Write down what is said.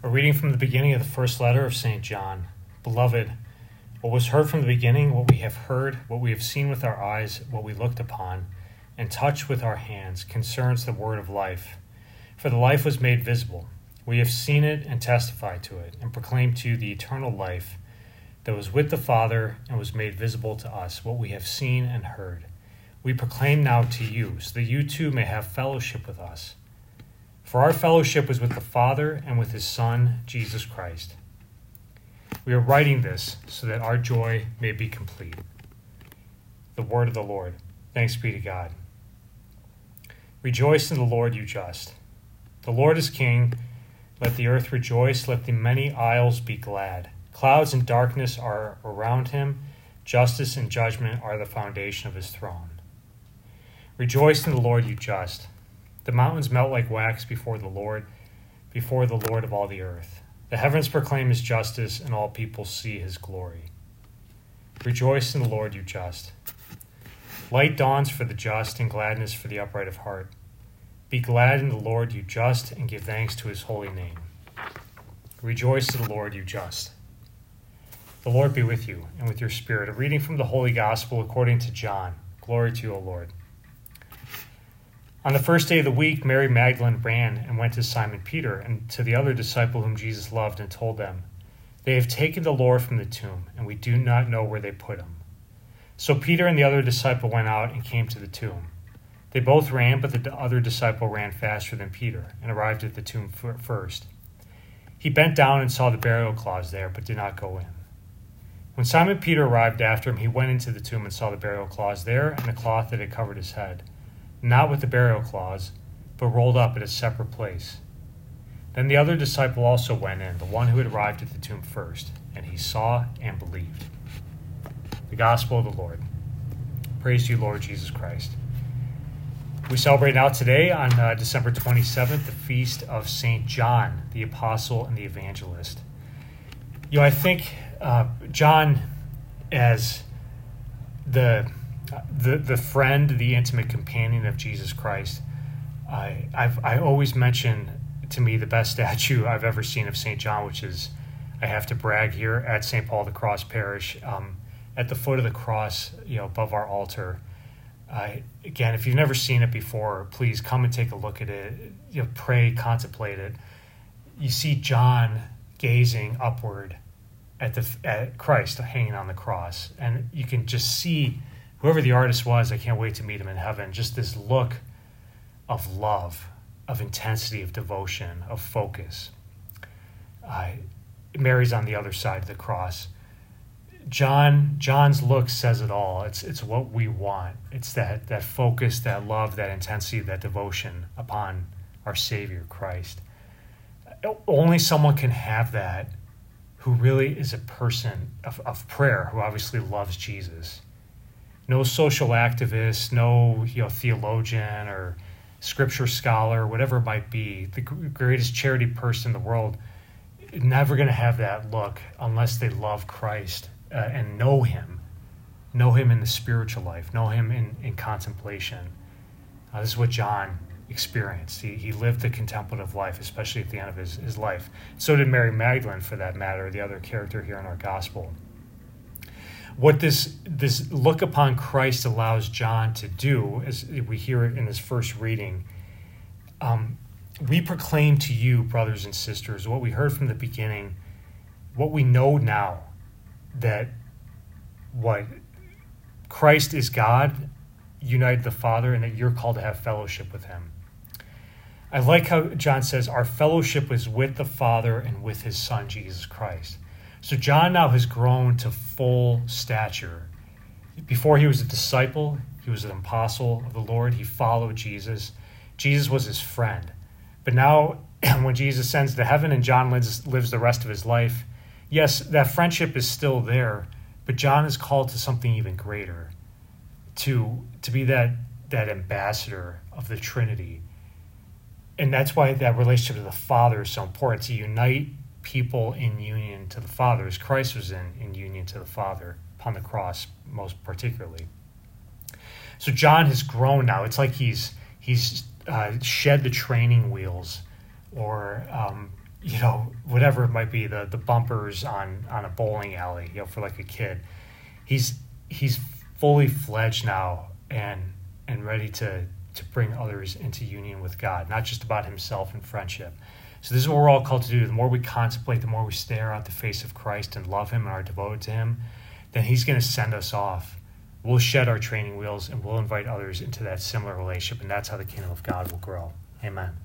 A reading from the beginning of the first letter of St. John. Beloved, what was heard from the beginning, what we have heard, what we have seen with our eyes, what we looked upon, and touched with our hands, concerns the word of life. For the life was made visible. We have seen it and testified to it, and proclaimed to you the eternal life that was with the Father and was made visible to us, what we have seen and heard. We proclaim now to you, so that you too may have fellowship with us. For our fellowship is with the Father and with his Son, Jesus Christ. We are writing this so that our joy may be complete. The word of the Lord. Thanks be to God. Rejoice in the Lord, you just. The Lord is king. Let the earth rejoice. Let the many isles be glad. Clouds and darkness are around him. Justice and judgment are the foundation of his throne. Rejoice in the Lord, you just. The mountains melt like wax before the Lord, before the Lord of all the earth. The heavens proclaim his justice, and all people see his glory. Rejoice in the Lord, you just. Light dawns for the just, and gladness for the upright of heart. Be glad in the Lord, you just, and give thanks to his holy name. Rejoice in the Lord, you just. The Lord be with you, and with your spirit. A reading from the Holy Gospel according to John. Glory to you, O Lord. On the first day of the week, Mary Magdalene ran and went to Simon Peter and to the other disciple whom Jesus loved and told them, They have taken the Lord from the tomb, and we do not know where they put him. So Peter and the other disciple went out and came to the tomb. They both ran, but the other disciple ran faster than Peter and arrived at the tomb first. He bent down and saw the burial cloths there, but did not go in. When Simon Peter arrived after him, he went into the tomb and saw the burial cloths there and the cloth that had covered his head not with the burial cloths, but rolled up at a separate place. Then the other disciple also went in, the one who had arrived at the tomb first, and he saw and believed. The Gospel of the Lord. Praise you, Lord Jesus Christ. We celebrate now today on uh, December 27th the feast of St. John, the Apostle and the Evangelist. You know, I think uh, John, as the the the friend, the intimate companion of Jesus Christ. I I've I always mention to me the best statue I've ever seen of Saint John, which is I have to brag here at St. Paul the Cross Parish, um, at the foot of the cross, you know, above our altar. Again, if you've never seen it before, please come and take a look at it. You know, pray, contemplate it. You see John gazing upward at the at Christ hanging on the cross, and you can just see whoever the artist was, I can't wait to meet him in heaven. Just this look of love, of intensity, of devotion, of focus. Uh, Mary's on the other side of the cross. John John's look says it all. It's it's what we want. It's that that focus, that love, that intensity, that devotion upon our Savior Christ. Only someone can have that who really is a person of, of prayer, who obviously loves Jesus no social activist, no you know theologian or scripture scholar, whatever it might be, the greatest charity person in the world, never going to have that look unless they love Christ uh, and know Him, know Him in the spiritual life, know Him in, in contemplation. Uh, this is what John experienced. He, he lived the contemplative life, especially at the end of his, his life. So did Mary Magdalene, for that matter, the other character here in our gospel what this this look upon Christ allows John to do, as we hear it in his first reading, um, we proclaim to you, brothers and sisters, what we heard from the beginning, what we know now, that what Christ is God, united the Father, and that you're called to have fellowship with Him. I like how John says our fellowship is with the Father and with His Son Jesus Christ. So John now has grown to full stature. Before he was a disciple, he was an apostle of the Lord. He followed Jesus. Jesus was his friend. But now, when Jesus ascends to heaven and John lives, lives the rest of his life, yes, that friendship is still there, but John is called to something even greater to, to be that, that ambassador of the Trinity. And that's why that relationship to the Father is so important to unite people in union to the Father, as Christ was in, in union to the Father upon the cross, most particularly. So John has grown now. It's like he's he's uh, shed the training wheels, or um, you know, whatever it might be, the the bumpers on on a bowling alley, you know, for like a kid. He's he's fully fledged now and and ready to to bring others into union with God, not just about himself and friendship. So this is what we're all called to do. The more we contemplate, the more we stare at the face of Christ and love him and are devoted to him, then he's going to send us off. We'll shed our training wheels and we'll invite others into that similar relationship, and that's how the kingdom of God will grow. Amen.